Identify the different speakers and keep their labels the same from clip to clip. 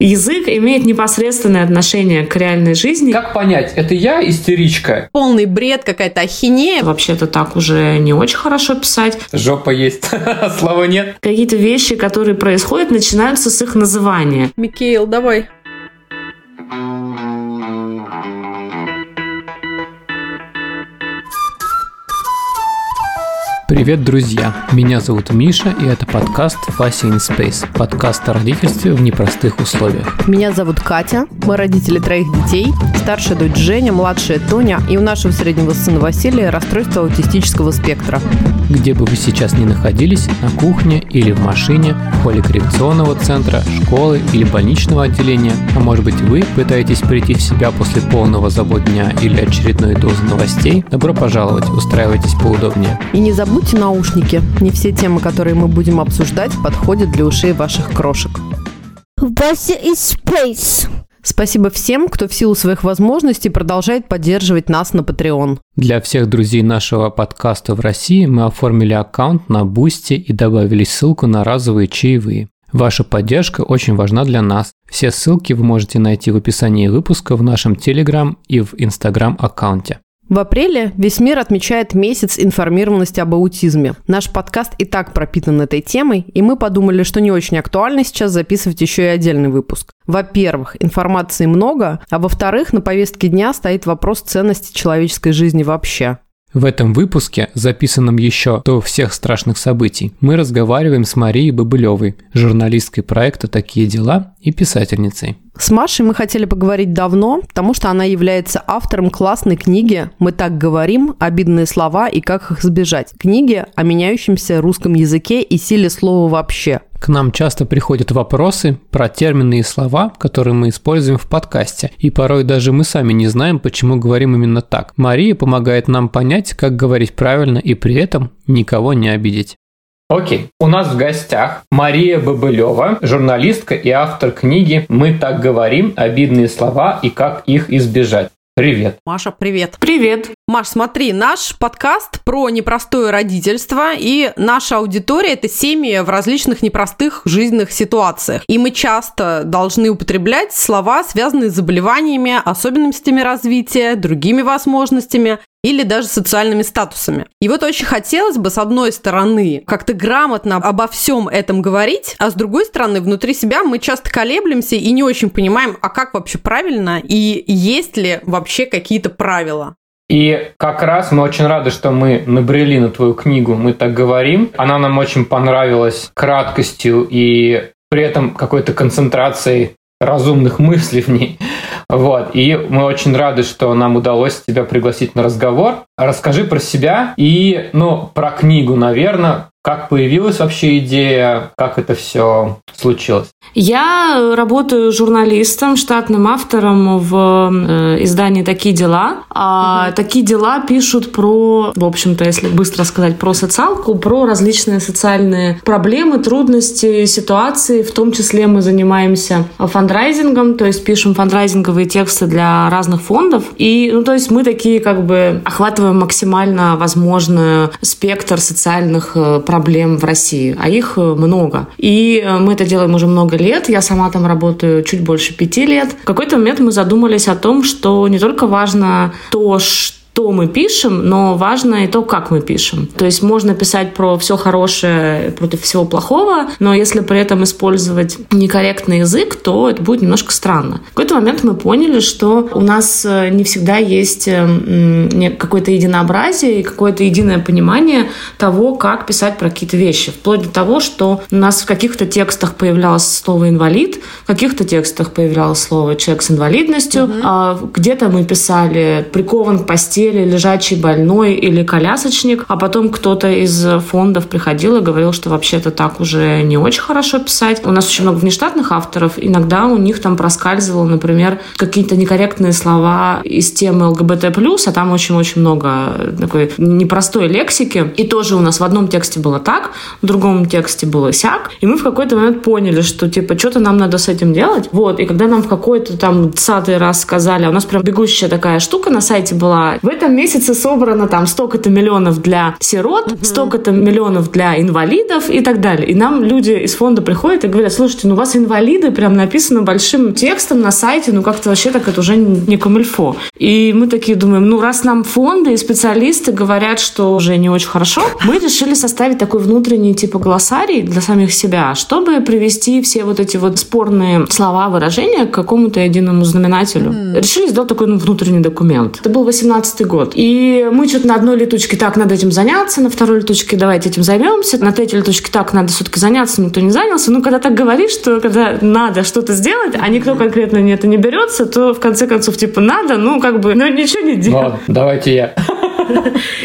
Speaker 1: Язык имеет непосредственное отношение к реальной жизни.
Speaker 2: Как понять, это я истеричка?
Speaker 3: Полный бред, какая-то ахинея.
Speaker 1: Вообще-то так уже не очень хорошо писать.
Speaker 2: Жопа есть, слова нет.
Speaker 1: Какие-то вещи, которые происходят, начинаются с их называния.
Speaker 3: Микаэл, давай.
Speaker 4: Привет, друзья! Меня зовут Миша, и это подкаст Вася in Space, подкаст о родительстве в непростых условиях.
Speaker 3: Меня зовут Катя, мы родители троих детей, старшая дочь Женя, младшая Тоня, и у нашего среднего сына Василия расстройство аутистического спектра.
Speaker 4: Где бы вы сейчас ни находились, на кухне или в машине, в холле коррекционного центра, школы или больничного отделения, а может быть вы пытаетесь прийти в себя после полного забот дня или очередной дозы новостей, добро пожаловать, устраивайтесь поудобнее.
Speaker 3: И не забудьте наушники, не все темы, которые мы будем обсуждать, подходят для ушей ваших крошек.
Speaker 5: Вася is space.
Speaker 3: Спасибо всем, кто в силу своих возможностей продолжает поддерживать нас на Patreon.
Speaker 4: Для всех друзей нашего подкаста в России мы оформили аккаунт на Boosty и добавили ссылку на разовые чаевые. Ваша поддержка очень важна для нас. Все ссылки вы можете найти в описании выпуска в нашем Telegram и в Instagram аккаунте.
Speaker 3: В апреле весь мир отмечает месяц информированности об аутизме. Наш подкаст и так пропитан этой темой, и мы подумали, что не очень актуально сейчас записывать еще и отдельный выпуск. Во-первых, информации много, а во-вторых, на повестке дня стоит вопрос ценности человеческой жизни вообще.
Speaker 4: В этом выпуске, записанном еще до всех страшных событий, мы разговариваем с Марией Бобылевой, журналисткой проекта «Такие дела» и писательницей.
Speaker 3: С Машей мы хотели поговорить давно, потому что она является автором классной книги «Мы так говорим. Обидные слова и как их избежать». Книги о меняющемся русском языке и силе слова вообще.
Speaker 4: К нам часто приходят вопросы про термины и слова, которые мы используем в подкасте, и порой даже мы сами не знаем, почему говорим именно так. Мария помогает нам понять, как говорить правильно и при этом никого не обидеть.
Speaker 2: Окей, у нас в гостях Мария Бобылева, журналистка и автор книги «Мы так говорим. Обидные слова и как их избежать». Привет.
Speaker 3: Маша, привет.
Speaker 1: Привет.
Speaker 3: Маш, смотри, наш подкаст про непростое родительство, и наша аудитория – это семьи в различных непростых жизненных ситуациях. И мы часто должны употреблять слова, связанные с заболеваниями, особенностями развития, другими возможностями или даже социальными статусами. И вот очень хотелось бы, с одной стороны, как-то грамотно обо всем этом говорить, а с другой стороны, внутри себя мы часто колеблемся и не очень понимаем, а как вообще правильно и есть ли вообще какие-то правила.
Speaker 2: И как раз мы очень рады, что мы набрели на твою книгу «Мы так говорим». Она нам очень понравилась краткостью и при этом какой-то концентрацией разумных мыслей в ней. Вот. И мы очень рады, что нам удалось тебя пригласить на разговор. Расскажи про себя и, ну, про книгу, наверное, как появилась вообще идея, как это все случилось?
Speaker 1: Я работаю журналистом, штатным автором в э, издании «Такие дела». А угу. «Такие дела» пишут про, в общем-то, если быстро сказать, про социалку, про различные социальные проблемы, трудности, ситуации. В том числе мы занимаемся фандрайзингом, то есть пишем фандрайзинговые тексты для разных фондов. И, ну, то есть мы такие как бы охватываем максимально возможный спектр социальных проблем э, проблем в России, а их э, много. И э, мы это делаем уже много лет. Я сама там работаю чуть больше пяти лет. В какой-то момент мы задумались о том, что не только важно то, что что мы пишем, но важно и то, как мы пишем. То есть можно писать про все хорошее против всего плохого, но если при этом использовать некорректный язык, то это будет немножко странно. В какой-то момент мы поняли, что у нас э, не всегда есть э, какое-то единообразие и какое-то единое понимание того, как писать про какие-то вещи. Вплоть до того, что у нас в каких-то текстах появлялось слово «инвалид», в каких-то текстах появлялось слово «человек с инвалидностью», угу. а где-то мы писали «прикован к постели», постели лежачий больной или колясочник, а потом кто-то из фондов приходил и говорил, что вообще-то так уже не очень хорошо писать. У нас очень много внештатных авторов, иногда у них там проскальзывало, например, какие-то некорректные слова из темы ЛГБТ+, а там очень-очень много такой непростой лексики. И тоже у нас в одном тексте было так, в другом тексте было сяк, и мы в какой-то момент поняли, что типа что-то нам надо с этим делать. Вот, и когда нам в какой-то там цатый раз сказали, а у нас прям бегущая такая штука на сайте была, вы этом месяце собрано там столько-то миллионов для сирот, угу. столько-то миллионов для инвалидов и так далее. И нам люди из фонда приходят и говорят, слушайте, ну у вас инвалиды прям написано большим текстом на сайте, ну как-то вообще так это уже не камильфо. И мы такие думаем, ну раз нам фонды и специалисты говорят, что уже не очень хорошо, мы решили составить такой внутренний типа глоссарий для самих себя, чтобы привести все вот эти вот спорные слова, выражения к какому-то единому знаменателю. Mm. Решили сделать такой ну, внутренний документ. Это был 18 год. И мы что-то на одной летучке так, надо этим заняться, на второй летучке давайте этим займемся, на третьей летучке так, надо все-таки заняться, никто не занялся. Ну, когда так говоришь, что когда надо что-то сделать, а никто конкретно не это не берется, то в конце концов, типа, надо, ну, как бы, ну, ничего не делать.
Speaker 2: Ладно, давайте я.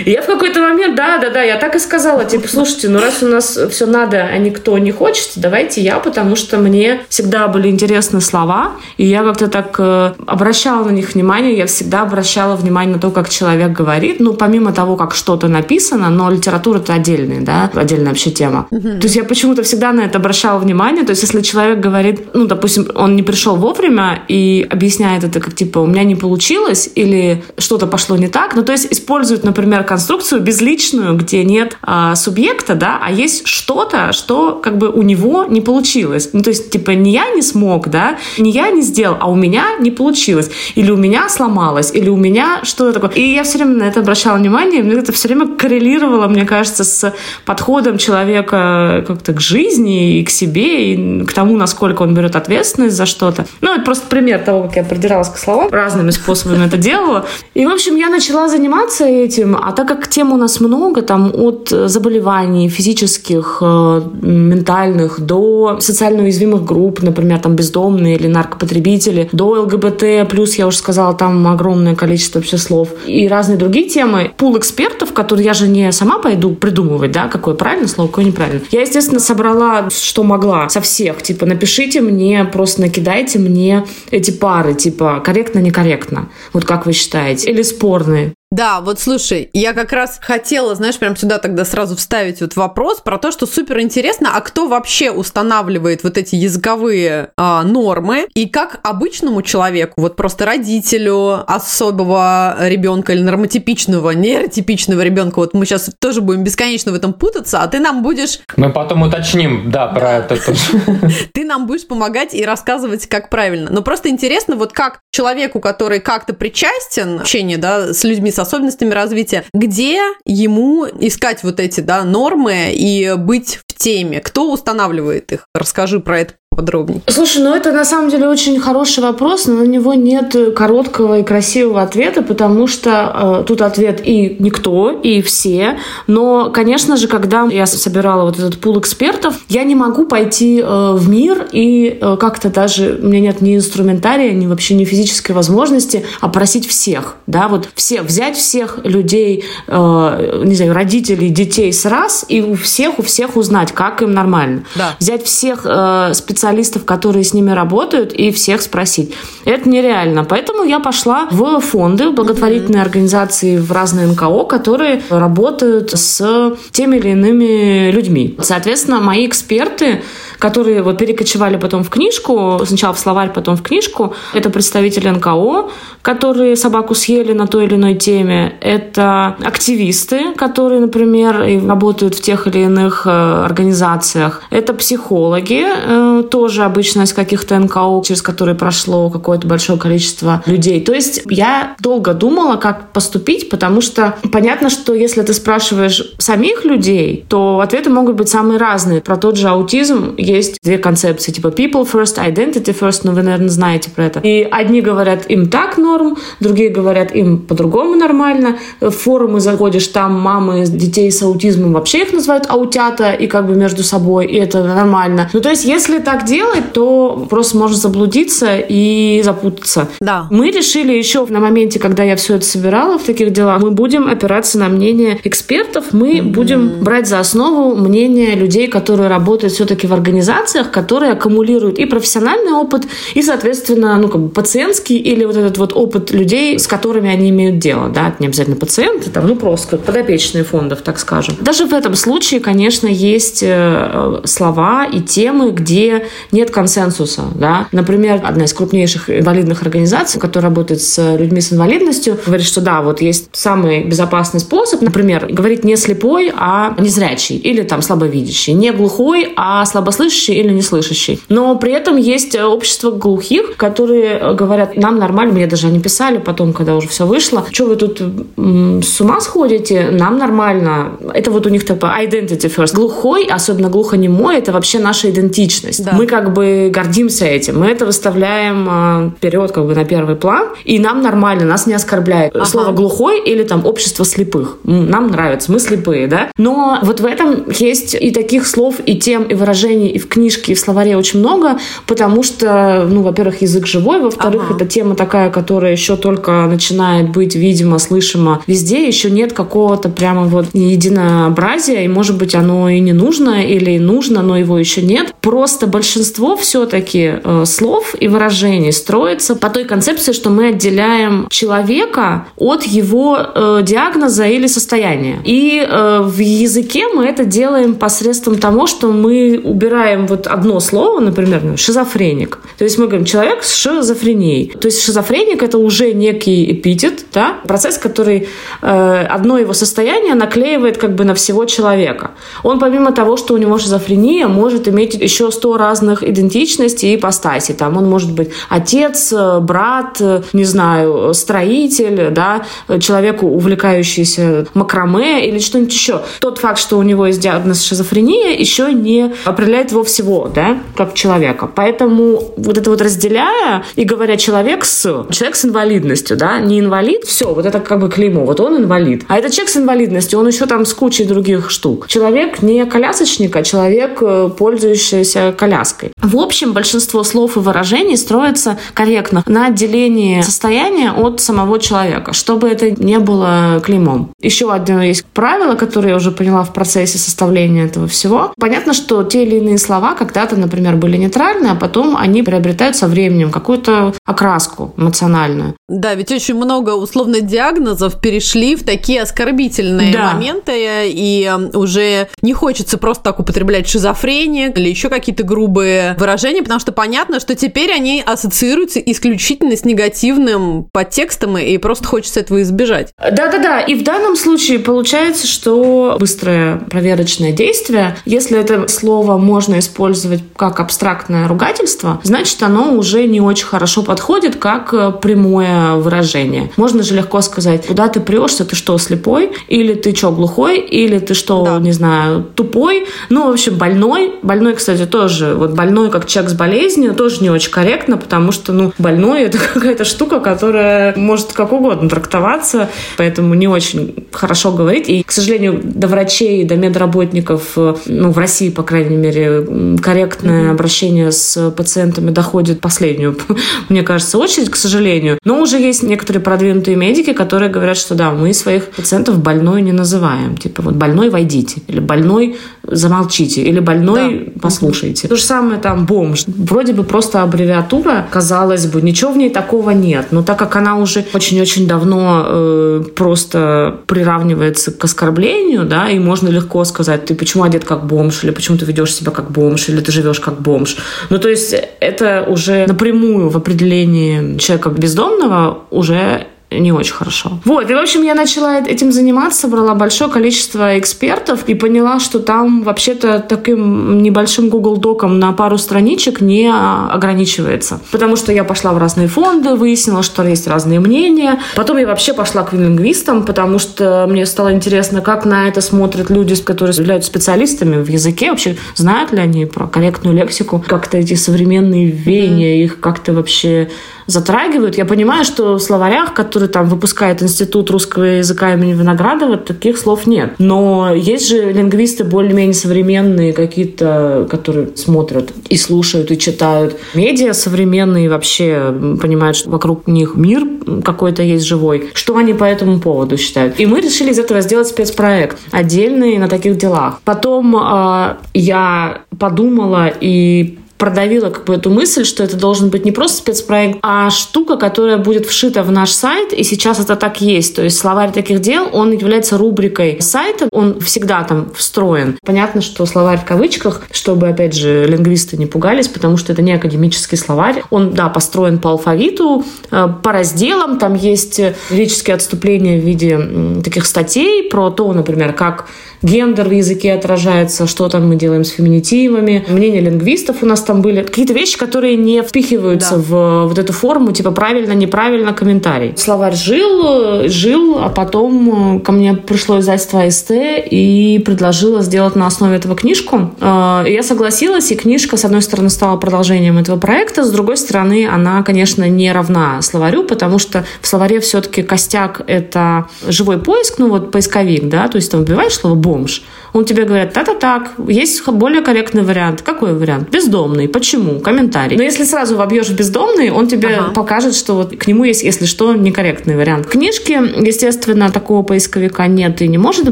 Speaker 1: Я в какой-то момент, да, да, да, я так и сказала, типа, слушайте, ну раз у нас все надо, а никто не хочет, давайте я, потому что мне всегда были интересны слова, и я как-то так э, обращала на них внимание, я всегда обращала внимание на то, как человек говорит, ну, помимо того, как что-то написано, но литература это отдельная, да, отдельная вообще тема. То есть я почему-то всегда на это обращала внимание, то есть если человек говорит, ну, допустим, он не пришел вовремя и объясняет это как, типа, у меня не получилось, или что-то пошло не так, ну, то есть использует используют, например, конструкцию безличную, где нет а, субъекта, да, а есть что-то, что как бы у него не получилось. Ну, то есть, типа, не я не смог, да, не я не сделал, а у меня не получилось. Или у меня сломалось, или у меня что-то такое. И я все время на это обращала внимание, и мне это все время коррелировало, мне кажется, с подходом человека как-то к жизни и к себе, и к тому, насколько он берет ответственность за что-то. Ну, это просто пример того, как я придиралась к словам, разными способами это делала. И, в общем, я начала заниматься этим, а так как тем у нас много, там от заболеваний физических, э, ментальных, до социально уязвимых групп, например, там бездомные или наркопотребители, до ЛГБТ, плюс, я уже сказала, там огромное количество вообще слов, и разные другие темы. Пул экспертов, которые я же не сама пойду придумывать, да, какое правильное слово, какое неправильное. Я, естественно, собрала, что могла, со всех, типа, напишите мне, просто накидайте мне эти пары, типа, корректно-некорректно. Вот как вы считаете? Или спорные.
Speaker 3: Да, вот слушай, я как раз хотела, знаешь, прям сюда тогда сразу вставить вот вопрос про то, что супер интересно, а кто вообще устанавливает вот эти языковые а, нормы и как обычному человеку, вот просто родителю особого ребенка или нормотипичного, нейротипичного ребенка, вот мы сейчас тоже будем бесконечно в этом путаться, а ты нам будешь...
Speaker 2: Мы потом уточним, да, про это тоже.
Speaker 3: Ты нам будешь помогать и рассказывать, как правильно. Но просто интересно, вот как человеку, который как-то причастен общению, да, с людьми с особенностями развития, где ему искать вот эти да, нормы и быть в теме? Кто устанавливает их? Расскажи про это поподробнее?
Speaker 1: Слушай, ну это на самом деле очень хороший вопрос, но на него нет короткого и красивого ответа, потому что э, тут ответ и никто, и все. Но, конечно же, когда я собирала вот этот пул экспертов, я не могу пойти э, в мир и э, как-то даже, у меня нет ни инструментария, ни вообще ни физической возможности опросить всех, да, вот все, взять всех людей, э, не знаю, родителей, детей с раз и у всех, у всех узнать, как им нормально. Да. Взять всех э, специалистов специалистов, которые с ними работают, и всех спросить. Это нереально. Поэтому я пошла в фонды, в благотворительные mm-hmm. организации, в разные НКО, которые работают с теми или иными людьми. Соответственно, мои эксперты которые вот перекочевали потом в книжку, сначала в словарь, потом в книжку. Это представители НКО, которые собаку съели на той или иной теме. Это активисты, которые, например, работают в тех или иных э, организациях. Это психологи, э, тоже обычно из каких-то НКО, через которые прошло какое-то большое количество людей. То есть я долго думала, как поступить, потому что понятно, что если ты спрашиваешь самих людей, то ответы могут быть самые разные. Про тот же аутизм есть две концепции, типа people first, identity first, ну вы, наверное, знаете про это. И одни говорят, им так норм, другие говорят, им по-другому нормально. В форумы заходишь, там мамы детей с аутизмом вообще их называют аутята, и как бы между собой, и это нормально. Ну, то есть, если так делать, то просто можно заблудиться и запутаться.
Speaker 3: Да.
Speaker 1: Мы решили еще на моменте, когда я все это собирала в таких делах, мы будем опираться на мнение экспертов, мы mm-hmm. будем брать за основу мнение людей, которые работают все-таки в организации организациях, которые аккумулируют и профессиональный опыт, и, соответственно, ну, как бы пациентский или вот этот вот опыт людей, с которыми они имеют дело, да, не обязательно пациенты, там, ну, просто подопечные фондов, так скажем. Даже в этом случае, конечно, есть э, слова и темы, где нет консенсуса, да. Например, одна из крупнейших инвалидных организаций, которая работает с людьми с инвалидностью, говорит, что да, вот есть самый безопасный способ, например, говорить не слепой, а незрячий или там слабовидящий, не глухой, а слабослышащий или неслышащий. Но при этом есть общество глухих, которые говорят, нам нормально, мне даже они писали потом, когда уже все вышло, что вы тут с ума сходите, нам нормально. Это вот у них такое identity first. Глухой, особенно глухонемой, это вообще наша идентичность. Да. Мы как бы гордимся этим, мы это выставляем а, вперед как бы на первый план, и нам нормально, нас не оскорбляет ага. слово глухой или там общество слепых. Нам нравится, мы слепые, да? Но вот в этом есть и таких слов, и тем, и выражений, и в книжке, и в словаре очень много, потому что, ну, во-первых, язык живой, во-вторых, ага. это тема такая, которая еще только начинает быть видимо, слышимо везде, еще нет какого-то прямо вот единообразия, и, может быть, оно и не нужно, или нужно, но его еще нет. Просто большинство все-таки э, слов и выражений строится по той концепции, что мы отделяем человека от его э, диагноза или состояния. И э, в языке мы это делаем посредством того, что мы убираем вот одно слово, например, шизофреник. То есть мы говорим человек с шизофренией. То есть шизофреник это уже некий эпитет, да, процесс, который э, одно его состояние наклеивает как бы на всего человека. Он помимо того, что у него шизофрения, может иметь еще сто разных идентичностей и ипостасей. Там он может быть отец, брат, не знаю, строитель, да, человек, увлекающийся макраме или что-нибудь еще. Тот факт, что у него есть диагноз шизофрения, еще не определяет его всего, да, как человека. Поэтому вот это вот разделяя и говоря человек с, человек с инвалидностью, да, не инвалид, все, вот это как бы клеймо, вот он инвалид. А этот человек с инвалидностью, он еще там с кучей других штук. Человек не колясочник, а человек, э, пользующийся коляской. В общем, большинство слов и выражений строится корректно на отделении состояния от самого человека, чтобы это не было клеймом. Еще одно есть правило, которое я уже поняла в процессе составления этого всего. Понятно, что те или иные слова когда-то, например, были нейтральны, а потом они приобретают со временем какую-то окраску эмоциональную.
Speaker 3: Да, ведь очень много условно диагнозов перешли в такие оскорбительные да. моменты, и уже не хочется просто так употреблять шизофрения или еще какие-то грубые выражения, потому что понятно, что теперь они ассоциируются исключительно с негативным подтекстом, и просто хочется этого избежать.
Speaker 1: Да-да-да, и в данном случае получается, что быстрое проверочное действие, если это слово можно использовать как абстрактное ругательство, значит, оно уже не очень хорошо подходит как прямое выражение. Можно же легко сказать, куда ты прешься, ты что, слепой? Или ты что, глухой? Или ты что, да. не знаю, тупой? Ну, в общем, больной. Больной, кстати, тоже, вот больной как человек с болезнью, тоже не очень корректно, потому что, ну, больной это какая-то штука, которая может как угодно трактоваться, поэтому не очень хорошо говорить. И, к сожалению, до врачей, до медработников, ну, в России, по крайней мере, корректное mm-hmm. обращение с пациентами доходит последнюю, мне кажется, очередь, к сожалению. Но уже есть некоторые продвинутые медики, которые говорят, что да, мы своих пациентов больной не называем. Типа вот больной войдите, или больной замолчите, или больной да. послушайте. То же самое там бомж. Вроде бы просто аббревиатура, казалось бы, ничего в ней такого нет. Но так как она уже очень-очень давно э, просто приравнивается к оскорблению, да, и можно легко сказать, ты почему одет как бомж, или почему ты ведешь себя как бомж, или ты живешь как бомж. Ну, то есть это уже напрямую в определении человека бездомного уже не очень хорошо. Вот, и, в общем, я начала этим заниматься, собрала большое количество экспертов и поняла, что там вообще-то таким небольшим Google Доком на пару страничек не ограничивается. Потому что я пошла в разные фонды, выяснила, что есть разные мнения. Потом я вообще пошла к лингвистам, потому что мне стало интересно, как на это смотрят люди, которые являются специалистами в языке, вообще знают ли они про корректную лексику, как-то эти современные веяния, их как-то вообще затрагивают. Я понимаю, что в словарях, которые там выпускает Институт русского языка имени Виноградова, таких слов нет. Но есть же лингвисты более-менее современные какие-то, которые смотрят и слушают, и читают. Медиа современные вообще понимают, что вокруг них мир какой-то есть живой. Что они по этому поводу считают? И мы решили из этого сделать спецпроект отдельный на таких делах. Потом э, я подумала и продавила как бы эту мысль, что это должен быть не просто спецпроект, а штука, которая будет вшита в наш сайт, и сейчас это так есть. То есть словарь таких дел, он является рубрикой сайта, он всегда там встроен. Понятно, что словарь в кавычках, чтобы, опять же, лингвисты не пугались, потому что это не академический словарь. Он, да, построен по алфавиту, э, по разделам, там есть лирические отступления в виде таких статей про то, например, как гендер в языке отражается, что там мы делаем с феминитивами. Мнения лингвистов у нас там были. Какие-то вещи, которые не впихиваются да. в вот эту форму, типа правильно, неправильно, комментарий. Словарь жил, жил, а потом э, ко мне пришло издательство АСТ и предложило сделать на основе этого книжку. Э, я согласилась, и книжка, с одной стороны, стала продолжением этого проекта, с другой стороны, она, конечно, не равна словарю, потому что в словаре все-таки костяк — это живой поиск, ну вот поисковик, да, то есть там вбиваешь слово бомж. Он тебе говорит, та-та так, есть более корректный вариант. Какой вариант? Бездомный. Почему? Комментарий. Но если сразу вобьешь бездомный, он тебе ага. покажет, что вот к нему есть, если что, некорректный вариант. Книжки, естественно, такого поисковика нет и не может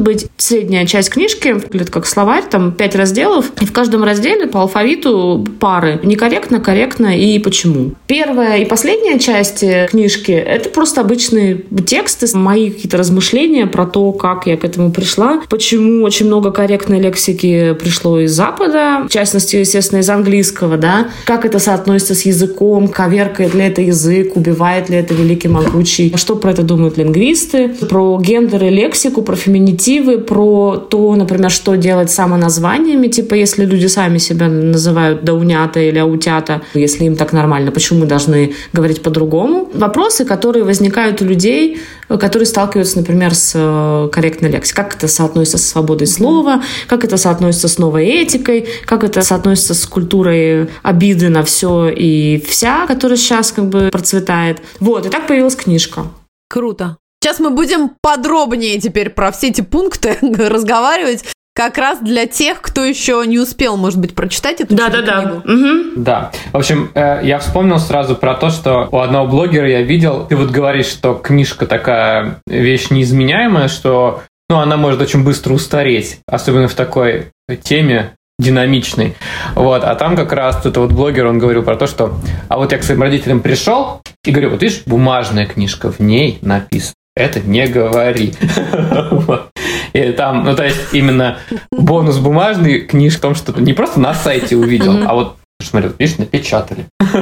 Speaker 1: быть. Средняя часть книжки выглядит как словарь, там пять разделов, и в каждом разделе по алфавиту пары. Некорректно, корректно и почему. Первая и последняя часть книжки — это просто обычные тексты, мои какие-то размышления про то, как я к этому пришла, почему почему очень много корректной лексики пришло из Запада, в частности, естественно, из английского, да, как это соотносится с языком, коверкает ли это язык, убивает ли это великий могучий, что про это думают лингвисты, про гендер и лексику, про феминитивы, про то, например, что делать с самоназваниями, типа, если люди сами себя называют даунята или аутята, если им так нормально, почему мы должны говорить по-другому? Вопросы, которые возникают у людей, которые сталкиваются, например, с э, корректной лексикой. Как это соотносится с свободой слова, как это соотносится с новой этикой, как это соотносится с культурой обиды на все и вся, которая сейчас как бы процветает. Вот, и так появилась книжка.
Speaker 3: Круто. Сейчас мы будем подробнее теперь про все эти пункты разговаривать как раз для тех, кто еще не успел, может быть, прочитать эту
Speaker 1: да, да, да.
Speaker 3: книгу.
Speaker 1: Угу.
Speaker 2: Да. В общем, э, я вспомнил сразу про то, что у одного блогера я видел, ты вот говоришь, что книжка такая вещь неизменяемая, что ну, она может очень быстро устареть, особенно в такой теме динамичной. Вот, а там как раз этот вот блогер, он говорил про то, что а вот я к своим родителям пришел и говорю, вот видишь, бумажная книжка, в ней написано, это не говори. И там, ну, то есть, именно бонус бумажный книж в том, что не просто на сайте увидел, а вот, смотри, видишь, напечатали.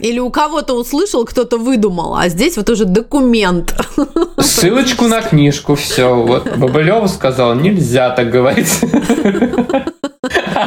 Speaker 3: Или у кого-то услышал, кто-то выдумал, а здесь вот уже документ.
Speaker 2: Ссылочку на книжку, все. Вот Бабылева сказал, нельзя так говорить.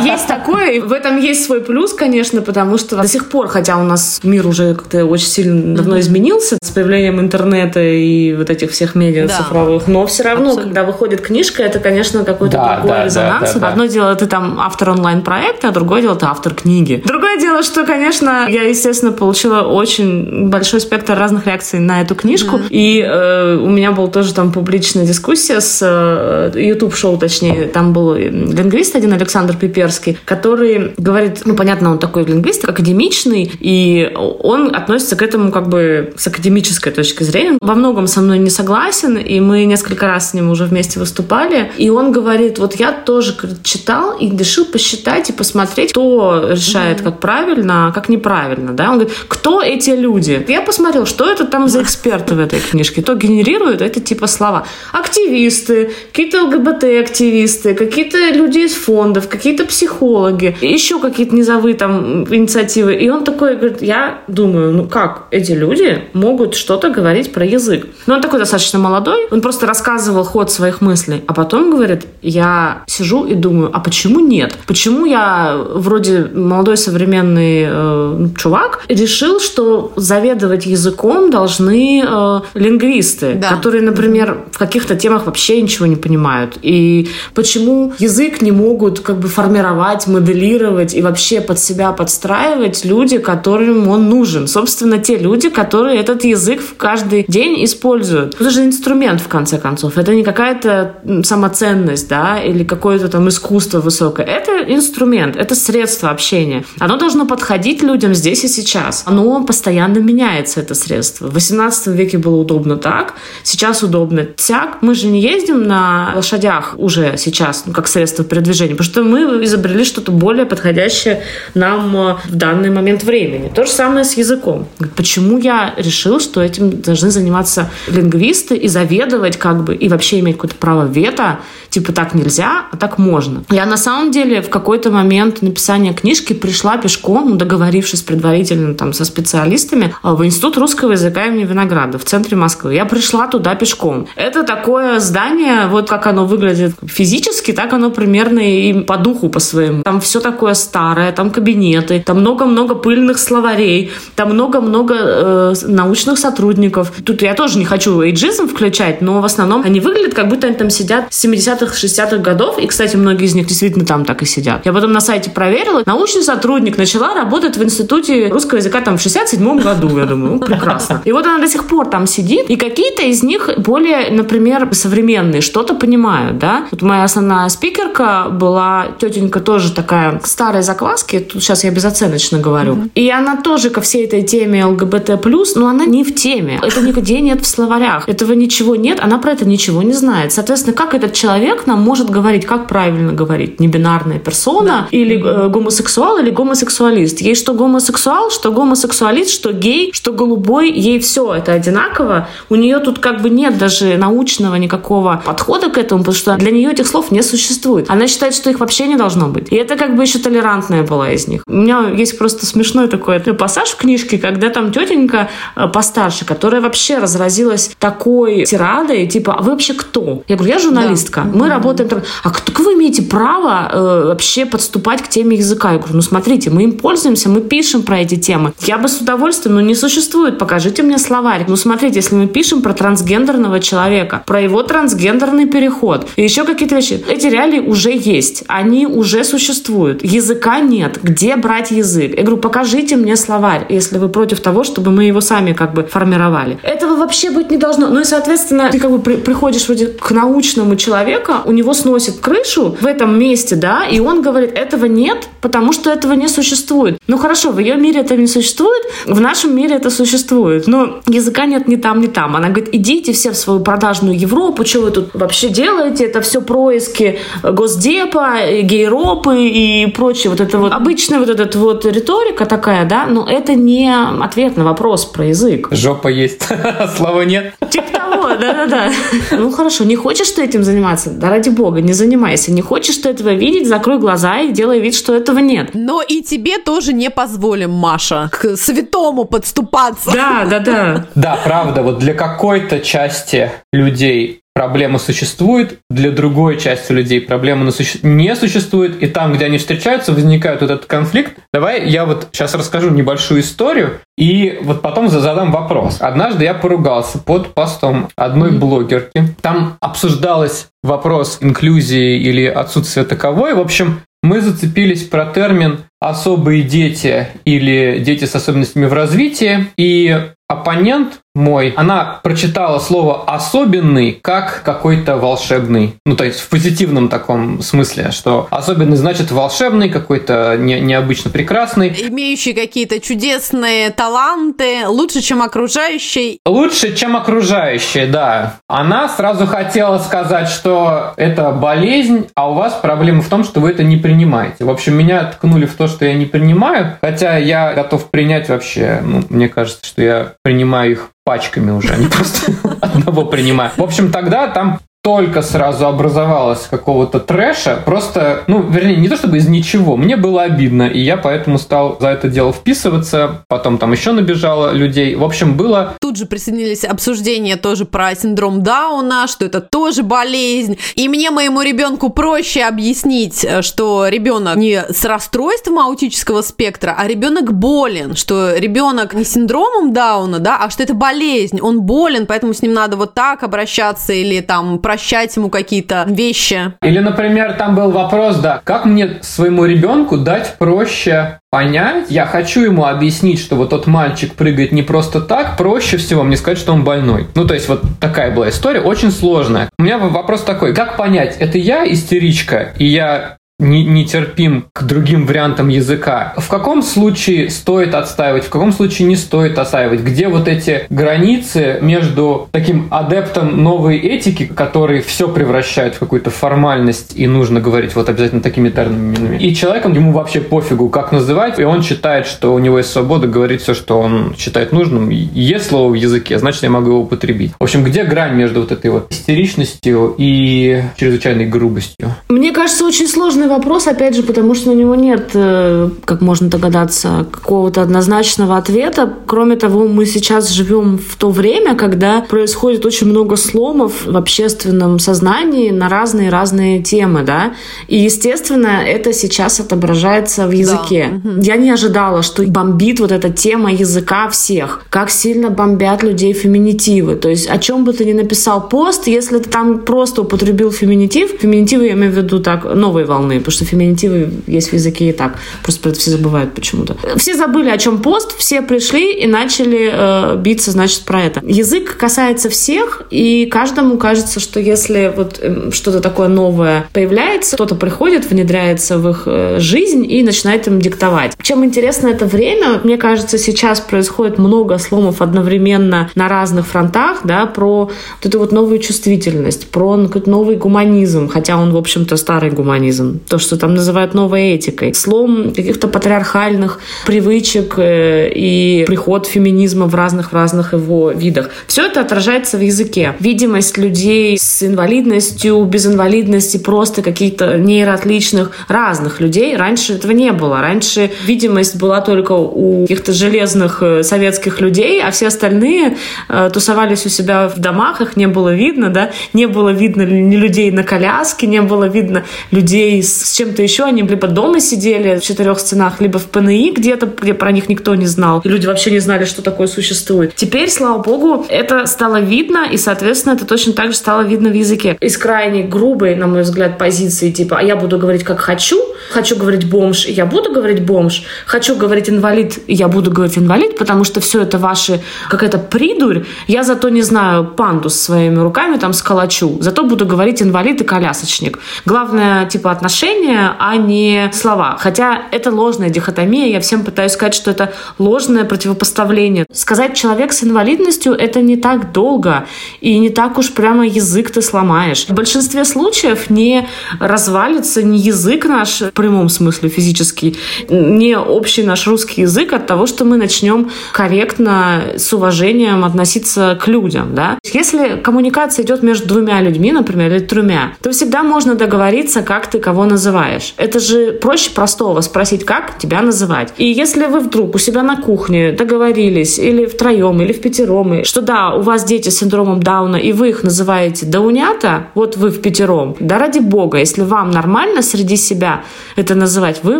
Speaker 1: Есть такое, и в этом есть свой плюс, конечно, потому что до сих пор, хотя у нас мир уже как-то очень сильно давно изменился с появлением интернета и вот этих всех медиа да. цифровых, но все равно, Абсолютно. когда выходит книжка, это, конечно, какой-то да, другой да, резонанс. Да, да, Одно дело, ты там автор онлайн-проекта, а другое дело, ты автор книги. Другое дело, что, конечно, я, естественно, получила очень большой спектр разных реакций на эту книжку, mm-hmm. и э, у меня была тоже там публичная дискуссия с э, YouTube-шоу, точнее, там был лингвист один, Александр Пиперский, который говорит, ну, понятно, он такой лингвист, академичный, и он относится к этому как бы с академической точки зрения. Во многом со мной не согласен, и мы несколько раз с ним уже вместе выступали, и он говорит, вот я тоже читал и решил посчитать и посмотреть, кто решает, mm-hmm. как правильно, а как неправильно, да, он говорит, кто эти люди? Я посмотрел, что это там за эксперты в этой книжке, то генерируют эти типа слова. Активисты, какие-то ЛГБТ-активисты, какие-то люди из фондов, какие-то психологи, еще какие-то низовые там инициативы. И он такой говорит, я думаю, ну как эти люди могут что-то говорить про язык? Но он такой достаточно молодой, он просто рассказывал ход своих мыслей, а потом говорит, я сижу и думаю, а почему нет? Почему я вроде молодой современный э, чувак решил, что заведовать языком должны э, лингвисты, да. которые, например, в каких-то темах вообще ничего не понимают? И почему язык не могут как бы формировать формировать, моделировать и вообще под себя подстраивать люди, которым он нужен. Собственно, те люди, которые этот язык в каждый день используют. Это же инструмент, в конце концов. Это не какая-то самоценность, да, или какое-то там искусство высокое. Это инструмент, это средство общения. Оно должно подходить людям здесь и сейчас. Оно постоянно меняется, это средство. В 18 веке было удобно так, сейчас удобно тяг. Мы же не ездим на лошадях уже сейчас, ну, как средство передвижения, потому что мы изобрели что-то более подходящее нам э, в данный момент времени. То же самое с языком. Почему я решил, что этим должны заниматься лингвисты и заведовать как бы, и вообще иметь какое-то право вето, типа так нельзя, а так можно. Я на самом деле в какой-то момент написания книжки пришла пешком, ну, договорившись предварительно там со специалистами, а, в Институт русского языка имени Винограда в центре Москвы. Я пришла туда пешком. Это такое здание, вот как оно выглядит физически, так оно примерно и по духу по своему. Там все такое старое, там кабинеты, там много-много пыльных словарей, там много-много э, научных сотрудников. Тут я тоже не хочу эйджизм включать, но в основном они выглядят, как будто они там сидят 70 50-х, 60-х годов. И, кстати, многие из них действительно там так и сидят. Я потом на сайте проверила. Научный сотрудник начала работать в Институте русского языка там в 67-м году, я думаю. Ну, прекрасно. И вот она до сих пор там сидит. И какие-то из них более, например, современные, что-то понимают, да. Вот моя основная спикерка была тетенька тоже такая старой закваски. Тут сейчас я безоценочно говорю. Mm-hmm. И она тоже ко всей этой теме ЛГБТ+, но она не в теме. Это нигде нет в словарях. Этого ничего нет. Она про это ничего не знает. Соответственно, как этот человек нам может говорить, как правильно говорить? Небинарная персона да. или э, гомосексуал или гомосексуалист? Ей что гомосексуал, что гомосексуалист, что гей, что голубой, ей все это одинаково. У нее тут как бы нет даже научного никакого подхода к этому, потому что для нее этих слов не существует. Она считает, что их вообще не должно быть. И это как бы еще толерантная была из них. У меня есть просто смешной такой пассаж в книжке, когда там тетенька э, постарше, которая вообще разразилась такой тирадой, типа, а вы вообще кто? Я говорю, я журналистка. Да. Мы mm-hmm. работаем там. А как вы имеете право э, вообще подступать к теме языка? Я говорю, ну смотрите, мы им пользуемся, мы пишем про эти темы. Я бы с удовольствием, но не существует. Покажите мне словарь. Ну смотрите, если мы пишем про трансгендерного человека, про его трансгендерный переход, и еще какие-то вещи, эти реалии уже есть. Они уже существуют. Языка нет. Где брать язык? Я говорю, покажите мне словарь, если вы против того, чтобы мы его сами как бы формировали. Этого вообще быть не должно. Ну и, соответственно, ты как бы при, приходишь вроде к научному человеку, у него сносит крышу в этом месте, да, и он говорит, этого нет, потому что этого не существует. Ну хорошо, в ее мире это не существует, в нашем мире это существует. Но языка нет ни там, ни там. Она говорит, идите все в свою продажную Европу, что вы тут вообще делаете? Это все происки Госдепа, гейропы и прочее. Вот это вот обычная вот эта вот риторика такая, да, но это не ответ на вопрос про язык.
Speaker 2: Жопа есть, слова нет.
Speaker 1: Типа да-да-да. Ну хорошо, не хочешь ты этим заниматься? Да ради бога, не занимайся. Не хочешь ты этого видеть, закрой глаза и делай вид, что этого нет.
Speaker 3: Но и тебе тоже не позволим, Маша, к святому подступаться.
Speaker 1: Да, да, да.
Speaker 2: Да, правда, вот для какой-то части людей проблема существует, для другой части людей проблема не существует, и там, где они встречаются, возникает вот этот конфликт. Давай я вот сейчас расскажу небольшую историю, и вот потом задам вопрос. Однажды я поругался под постом одной блогерки. Там обсуждалось вопрос инклюзии или отсутствия таковой. В общем, мы зацепились про термин особые дети или дети с особенностями в развитии. И оппонент мой, она прочитала слово «особенный» как какой-то волшебный. Ну, то есть в позитивном таком смысле, что особенный значит волшебный, какой-то не, необычно прекрасный.
Speaker 3: Имеющий какие-то чудесные таланты, лучше, чем окружающий.
Speaker 2: Лучше, чем окружающие, да. Она сразу хотела сказать, что это болезнь, а у вас проблема в том, что вы это не принимаете. В общем, меня ткнули в то, что я не принимаю, хотя я готов принять вообще, ну, мне кажется, что я принимаю их пачками уже, не просто одного принимаю. В общем, тогда там только сразу образовалось какого-то трэша, просто, ну, вернее, не то чтобы из ничего, мне было обидно, и я поэтому стал за это дело вписываться, потом там еще набежало людей, в общем, было...
Speaker 3: Тут же присоединились обсуждения тоже про синдром Дауна, что это тоже болезнь, и мне, моему ребенку, проще объяснить, что ребенок не с расстройством аутического спектра, а ребенок болен, что ребенок не синдромом Дауна, да, а что это болезнь, он болен, поэтому с ним надо вот так обращаться или там про упрощать ему какие-то вещи.
Speaker 2: Или, например, там был вопрос, да, как мне своему ребенку дать проще понять, я хочу ему объяснить, что вот тот мальчик прыгает не просто так, проще всего мне сказать, что он больной. Ну, то есть вот такая была история, очень сложная. У меня вопрос такой, как понять, это я истеричка, и я не, нетерпим к другим вариантам языка. В каком случае стоит отстаивать, в каком случае не стоит отстаивать? Где вот эти границы между таким адептом новой этики, который все превращает в какую-то формальность и нужно говорить вот обязательно такими терминами, и человеком ему вообще пофигу, как называть, и он считает, что у него есть свобода говорить все, что он считает нужным. Есть слово в языке, значит, я могу его употребить. В общем, где грань между вот этой вот истеричностью и чрезвычайной грубостью?
Speaker 1: Мне кажется, очень сложный вопрос, опять же, потому что на него нет, э, как можно догадаться, какого-то однозначного ответа. Кроме того, мы сейчас живем в то время, когда происходит очень много сломов в общественном сознании на разные-разные темы, да, и, естественно, это сейчас отображается в языке. Да. Я не ожидала, что бомбит вот эта тема языка всех. Как сильно бомбят людей феминитивы. То есть о чем бы ты ни написал пост, если ты там просто употребил феминитив, феминитивы я имею в виду так, новой волны, потому что феминитивы есть в языке и так. Просто про это все забывают почему-то. Все забыли, о чем пост, все пришли и начали э, биться, значит, про это. Язык касается всех, и каждому кажется, что если вот э, что-то такое новое появляется, кто-то приходит, внедряется в их э, жизнь и начинает им диктовать. Чем интересно это время, мне кажется, сейчас происходит много сломов одновременно на разных фронтах, да, про вот эту вот новую чувствительность, про какой-то новый гуманизм, хотя он, в общем-то, старый гуманизм то, что там называют новой этикой, слом каких-то патриархальных привычек э, и приход феминизма в разных-разных его видах. Все это отражается в языке. Видимость людей с инвалидностью, без инвалидности, просто каких-то нейроотличных разных людей. Раньше этого не было. Раньше видимость была только у каких-то железных э, советских людей, а все остальные э, тусовались у себя в домах, их не было видно, да, не было видно ни людей на коляске, не было видно людей с с чем-то еще. Они либо дома сидели в четырех стенах, либо в ПНИ где-то, где про них никто не знал. И люди вообще не знали, что такое существует. Теперь, слава богу, это стало видно, и, соответственно, это точно так же стало видно в языке. Из крайне грубой, на мой взгляд, позиции, типа, а я буду говорить как хочу, хочу говорить бомж, я буду говорить бомж, хочу говорить инвалид, я буду говорить инвалид, потому что все это ваши какая-то придурь. Я зато не знаю пандус своими руками там сколочу, зато буду говорить инвалид и колясочник. Главное, типа, отношения отношения, а не слова. Хотя это ложная дихотомия. Я всем пытаюсь сказать, что это ложное противопоставление. Сказать человек с инвалидностью это не так долго и не так уж прямо язык ты сломаешь. В большинстве случаев не развалится ни язык наш в прямом смысле физический, не общий наш русский язык от того, что мы начнем корректно с уважением относиться к людям. Да? Если коммуникация идет между двумя людьми, например, или тремя, то всегда можно договориться, как ты кого называешь. Это же проще простого спросить, как тебя называть. И если вы вдруг у себя на кухне договорились или втроем, или в пятером, что да, у вас дети с синдромом Дауна, и вы их называете даунята, вот вы в пятером, да ради бога, если вам нормально среди себя это называть, вы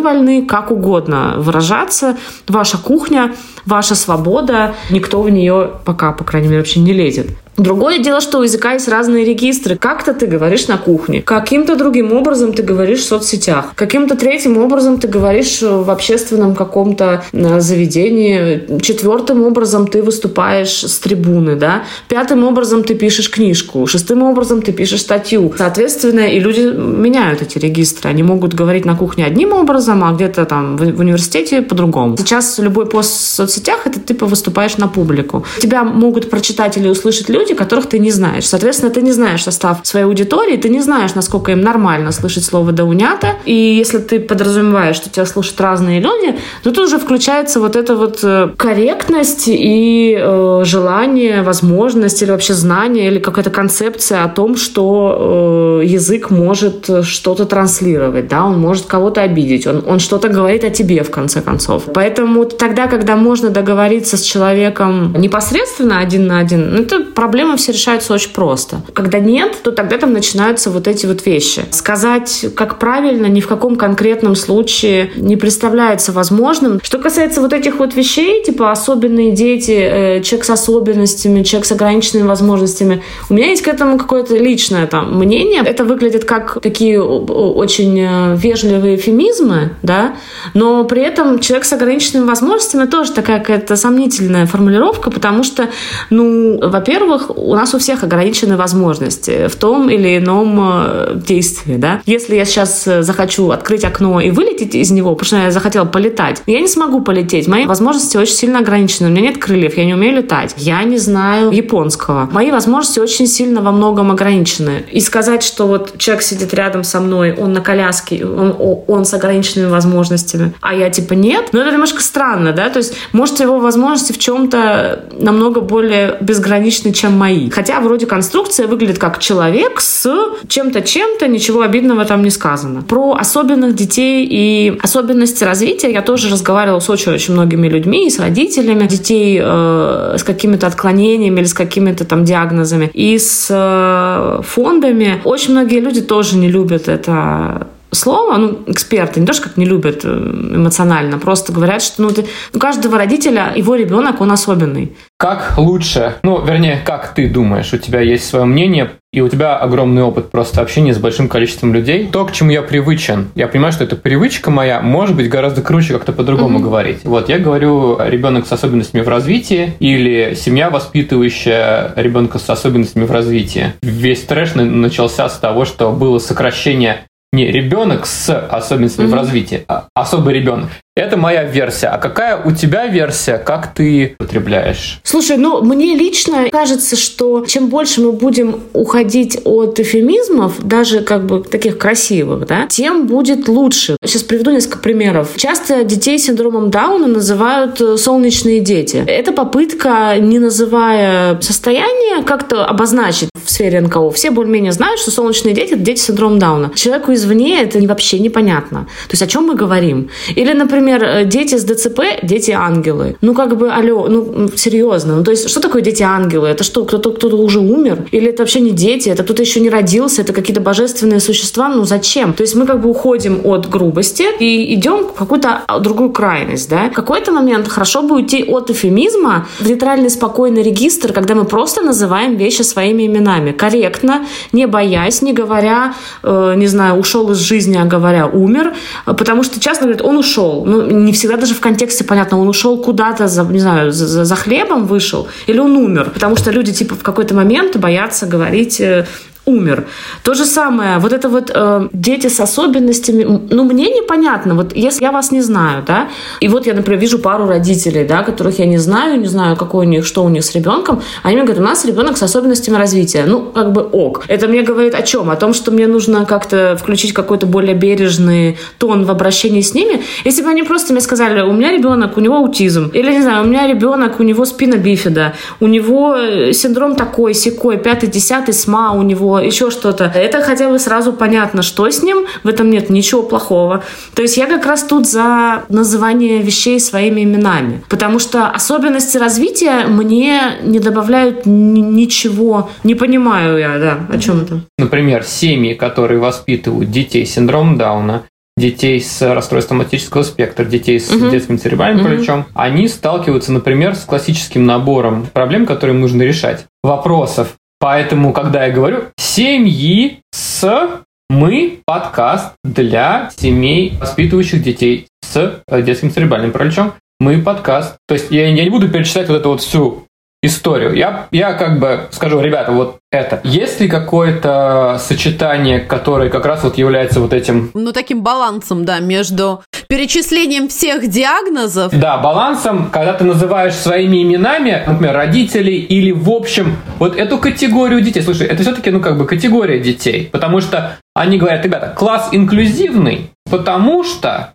Speaker 1: вольны как угодно выражаться, ваша кухня, ваша свобода, никто в нее пока, по крайней мере, вообще не лезет. Другое дело, что у языка есть разные регистры. Как-то ты говоришь на кухне, каким-то другим образом ты говоришь в соцсетях, каким-то третьим образом ты говоришь в общественном каком-то э, заведении, четвертым образом ты выступаешь с трибуны, да, пятым образом ты пишешь книжку, шестым образом ты пишешь статью. Соответственно, и люди меняют эти регистры. Они могут говорить на кухне одним образом, а где-то там в университете по-другому. Сейчас любой пост в соцсетях — это ты выступаешь на публику. Тебя могут прочитать или услышать люди, люди, которых ты не знаешь. Соответственно, ты не знаешь состав своей аудитории, ты не знаешь, насколько им нормально слышать слово «даунята». И если ты подразумеваешь, что тебя слушают разные люди, то тут уже включается вот эта вот э, корректность и э, желание, возможность или вообще знание или какая-то концепция о том, что э, язык может что-то транслировать, да, он может кого-то обидеть, он, он что-то говорит о тебе в конце концов. Поэтому тогда, когда можно договориться с человеком непосредственно один на один, ну, это проблема проблемы все решаются очень просто. Когда нет, то тогда там начинаются вот эти вот вещи. Сказать, как правильно, ни в каком конкретном случае не представляется возможным. Что касается вот этих вот вещей, типа особенные дети, э, человек с особенностями, человек с ограниченными возможностями, у меня есть к этому какое-то личное там мнение. Это выглядит как такие очень э, вежливые эфемизмы, да, но при этом человек с ограниченными возможностями тоже такая какая-то сомнительная формулировка, потому что, ну, во-первых, у нас у всех ограничены возможности в том или ином э, действии, да. Если я сейчас э, захочу открыть окно и вылететь из него, потому что я захотела полетать, я не смогу полететь. Мои возможности очень сильно ограничены. У меня нет крыльев, я не умею летать. Я не знаю японского. Мои возможности очень сильно во многом ограничены. И сказать, что вот человек сидит рядом со мной, он на коляске, он, он с ограниченными возможностями, а я типа нет, ну это немножко странно, да, то есть может его возможности в чем-то намного более безграничны, чем мои. Хотя вроде конструкция выглядит как человек с чем-то, чем-то, ничего обидного там не сказано. Про особенных детей и особенности развития я тоже разговаривала с очень-очень многими людьми, и с родителями детей э, с какими-то отклонениями или с какими-то там диагнозами, и с э, фондами. Очень многие люди тоже не любят это слово, ну, эксперты не то, что как не любят э, эмоционально, просто говорят, что ну, ты, у каждого родителя его ребенок, он особенный.
Speaker 2: Как лучше, ну, вернее, как ты думаешь, у тебя есть свое мнение, и у тебя огромный опыт просто общения с большим количеством людей. То, к чему я привычен, я понимаю, что это привычка моя, может быть гораздо круче как-то по-другому mm-hmm. говорить. Вот я говорю ребенок с особенностями в развитии или семья, воспитывающая ребенка с особенностями в развитии. Весь трэш начался с того, что было сокращение не ребенок с особенностями mm-hmm. в развитии, а особый ребенок. Это моя версия. А какая у тебя версия? Как ты потребляешь?
Speaker 1: Слушай, ну, мне лично кажется, что чем больше мы будем уходить от эфемизмов, даже как бы таких красивых, да, тем будет лучше. Сейчас приведу несколько примеров. Часто детей с синдромом Дауна называют э, солнечные дети. Это попытка, не называя состояние, как-то обозначить сфере НКО. Все более-менее знают, что солнечные дети – это дети с синдромом Дауна. Человеку извне это вообще непонятно. То есть о чем мы говорим? Или, например, э, дети с ДЦП, дети-ангелы. Ну, как бы, алло, ну, серьезно. Ну, то есть, что такое дети-ангелы? Это что, кто-то кто уже умер? Или это вообще не дети? Это кто-то еще не родился? Это какие-то божественные существа? Ну, зачем? То есть, мы как бы уходим от грубости и идем в какую-то а, другую крайность, да? В какой-то момент хорошо бы уйти от эфемизма в нейтральный, спокойный регистр, когда мы просто называем вещи своими именами. Корректно, не боясь, не говоря, э, не знаю, ушел из жизни, а говоря умер. Потому что часто говорят, он ушел ну, не всегда даже в контексте понятно, он ушел куда-то, за, не знаю, за, за хлебом вышел, или он умер. Потому что люди, типа, в какой-то момент боятся говорить э, умер. То же самое, вот это вот э, дети с особенностями, ну, мне непонятно, вот если я вас не знаю, да, и вот я, например, вижу пару родителей, да, которых я не знаю, не знаю, какой у них, что у них с ребенком, они мне говорят, у нас ребенок с особенностями развития. Ну, как бы ок. Это мне говорит о чем? О том, что мне нужно как-то включить какой-то более бережный тон в обращении с ними. Если бы они просто мне сказали, у меня ребенок, у него аутизм, или, не знаю, у меня ребенок, у него спина бифида, у него э, синдром такой, секой, пятый, десятый, СМА, у него еще что-то. Это хотя бы сразу понятно, что с ним, в этом нет ничего плохого. То есть я как раз тут за называние вещей своими именами, потому что особенности развития мне не добавляют ничего. Не понимаю я, да, о чем это.
Speaker 2: Например, семьи, которые воспитывают детей с синдромом Дауна, детей с расстройством аутического спектра, детей с угу. детским церебральным угу. они сталкиваются, например, с классическим набором проблем, которые им нужно решать. Вопросов Поэтому, когда я говорю семьи с мы подкаст для семей, воспитывающих детей с детским церебральным параличом. Мы подкаст. То есть я, я не буду перечислять вот эту вот всю историю. Я, я как бы скажу, ребята, вот это. Есть ли какое-то сочетание, которое как раз вот является вот этим...
Speaker 3: Ну, таким балансом, да, между перечислением всех диагнозов.
Speaker 2: Да, балансом, когда ты называешь своими именами, например, родителей или в общем вот эту категорию детей. Слушай, это все-таки, ну, как бы категория детей, потому что они говорят, ребята, класс инклюзивный, потому что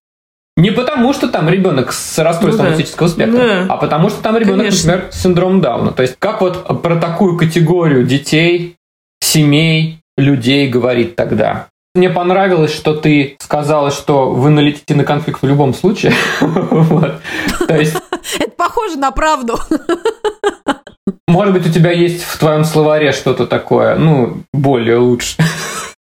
Speaker 2: не потому, что там ребенок с расстройством ну, да. аутического спектра, да. а потому что там ребенок, Конечно. например, с синдромом Дауна. То есть как вот про такую категорию детей, семей, людей говорить тогда? Мне понравилось, что ты сказала, что вы налетите на конфликт в любом случае.
Speaker 3: Это похоже на правду.
Speaker 2: Может быть, у тебя есть в твоем словаре что-то такое, ну, более лучше.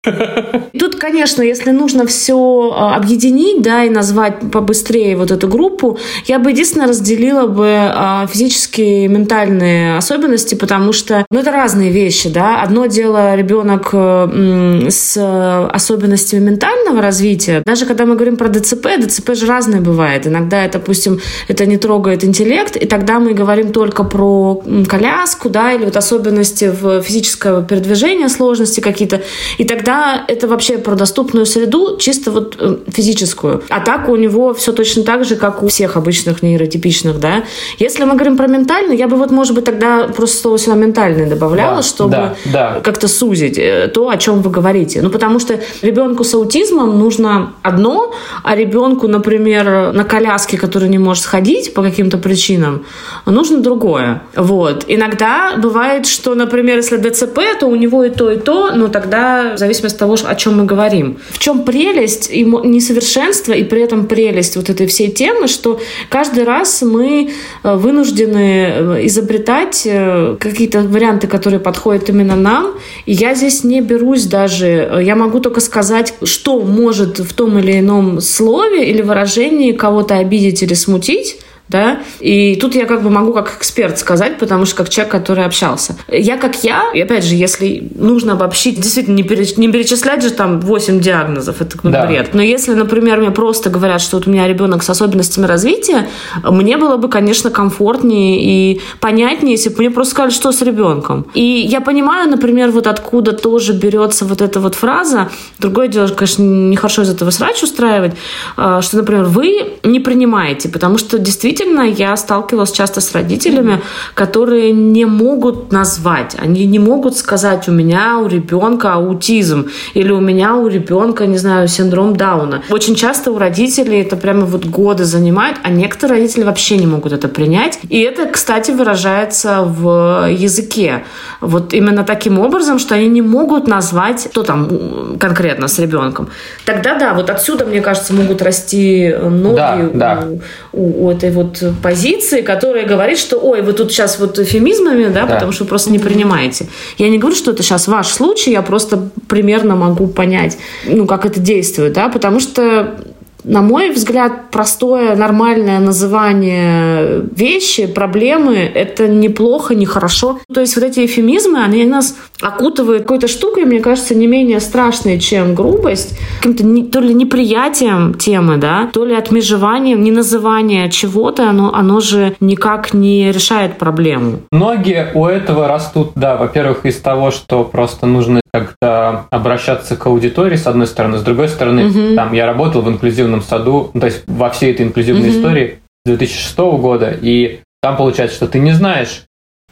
Speaker 1: Тут, конечно, если нужно все а, объединить, да, и назвать побыстрее вот эту группу, я бы единственное разделила бы а, физические и ментальные особенности, потому что, ну, это разные вещи, да. Одно дело ребенок э, с особенностями ментального развития. Даже когда мы говорим про ДЦП, ДЦП же разные бывает. Иногда, это, допустим, это не трогает интеллект, и тогда мы говорим только про коляску, да, или вот особенности в физического передвижения, сложности какие-то, и тогда тогда это вообще про доступную среду, чисто вот э, физическую. А так у него все точно так же, как у всех обычных нейротипичных, да. Если мы говорим про ментальный, я бы вот, может быть, тогда просто слово сюда ментальный добавляла, да, чтобы да, да. как-то сузить э, то, о чем вы говорите. Ну, потому что ребенку с аутизмом нужно одно, а ребенку, например, на коляске, который не может сходить по каким-то причинам, нужно другое. Вот. Иногда бывает, что, например, если ДЦП, то у него и то, и то, но тогда зависит зависимости от того, о чем мы говорим. В чем прелесть и несовершенство, и при этом прелесть вот этой всей темы, что каждый раз мы э, вынуждены э, изобретать э, какие-то варианты, которые подходят именно нам. И я здесь не берусь даже, я могу только сказать, что может в том или ином слове или выражении кого-то обидеть или смутить, да, и тут я как бы могу как эксперт сказать, потому что как человек, который общался. Я как я, и опять же, если нужно обобщить, действительно, не, переч... не перечислять же там 8 диагнозов, это да. бред. Но если, например, мне просто говорят, что вот у меня ребенок с особенностями развития, мне было бы, конечно, комфортнее и понятнее, если бы мне просто сказали, что с ребенком. И я понимаю, например, вот откуда тоже берется вот эта вот фраза. Другое дело, конечно, нехорошо из этого срач устраивать, а, что, например, вы не принимаете, потому что действительно действительно я сталкивалась часто с родителями, которые не могут назвать, они не могут сказать, у меня у ребенка аутизм или у меня у ребенка, не знаю, синдром Дауна. Очень часто у родителей это прямо вот годы занимает, а некоторые родители вообще не могут это принять. И это, кстати, выражается в языке. Вот именно таким образом, что они не могут назвать, что там конкретно с ребенком. Тогда да, вот отсюда, мне кажется, могут расти ноги да, да. У, у этой вот позиции, которая говорит, что ой, вы тут сейчас вот эфемизмами, да, да, потому что вы просто не принимаете. Я не говорю, что это сейчас ваш случай, я просто примерно могу понять, ну, как это действует, да, потому что на мой взгляд, простое, нормальное называние вещи, проблемы – это неплохо, не хорошо. То есть вот эти эфемизмы, они нас окутывают какой-то штукой, мне кажется, не менее страшной, чем грубость, каким-то не, то ли неприятием темы, да, то ли отмежеванием, неназывание чего-то, оно, оно же никак не решает проблему.
Speaker 2: Многие у этого растут, да, во-первых, из того, что просто нужно как-то обращаться к аудитории, с одной стороны, с другой стороны, угу. там я работал в инклюзивном саду, то есть во всей этой инклюзивной угу. истории 2006 года, и там получается, что ты не знаешь,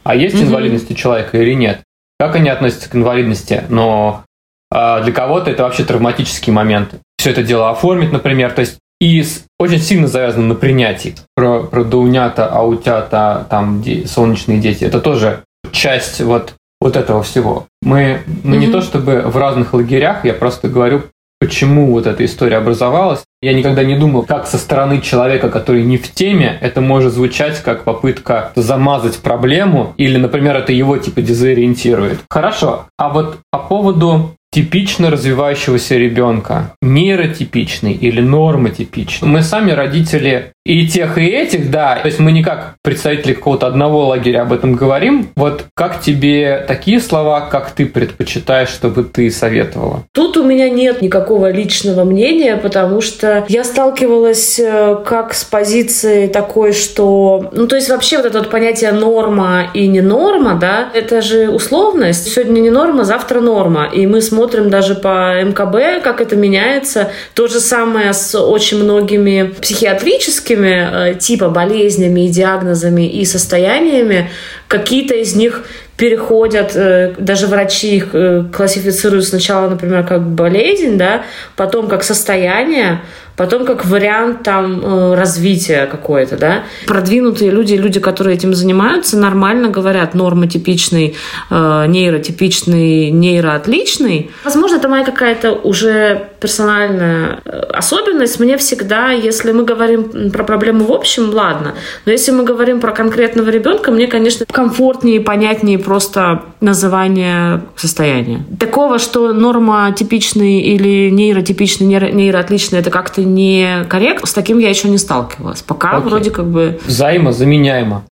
Speaker 2: а есть угу. инвалидность у человека или нет, как они относятся к инвалидности, но а для кого-то это вообще травматический момент. Все это дело оформить, например, то есть и очень сильно завязано на принятии. Про, про даунята, аутята, там де, солнечные дети. Это тоже часть вот вот этого всего. Мы, мы mm-hmm. не то чтобы в разных лагерях, я просто говорю, почему вот эта история образовалась. Я никогда не думал, как со стороны человека, который не в теме, это может звучать как попытка замазать проблему, или, например, это его типа дезориентирует. Хорошо, а вот по поводу типично развивающегося ребенка, нейротипичный или нормотипичный. Мы сами родители и тех, и этих, да. То есть мы не как представители какого-то одного лагеря об этом говорим. Вот как тебе такие слова, как ты предпочитаешь, чтобы ты советовала?
Speaker 1: Тут у меня нет никакого личного мнения, потому что я сталкивалась э, как с позицией такой, что... Ну, то есть вообще вот это вот понятие норма и не норма, да, это же условность. Сегодня не норма, завтра норма. И мы смотрим даже по МКБ, как это меняется. То же самое с очень многими психиатрическими э, типа болезнями и диагнозами и состояниями, какие-то из них переходят, э, даже врачи их э, классифицируют сначала, например, как болезнь, да, потом как состояние, потом как вариант там э, развития какое-то, да. Продвинутые люди, люди, которые этим занимаются, нормально говорят нормотипичный, э, нейротипичный, нейроотличный. Возможно, это моя какая-то уже персональная э, особенность. Мне всегда, если мы говорим про проблему в общем, ладно. Но если мы говорим про конкретного ребенка, мне, конечно, комфортнее и понятнее просто называние состояния. Такого, что норма типичный или нейротипичный, нейроотличный, это как-то не корректно. С таким я еще не сталкивалась. Пока Окей. вроде как бы...
Speaker 2: Взаимозаменяемо.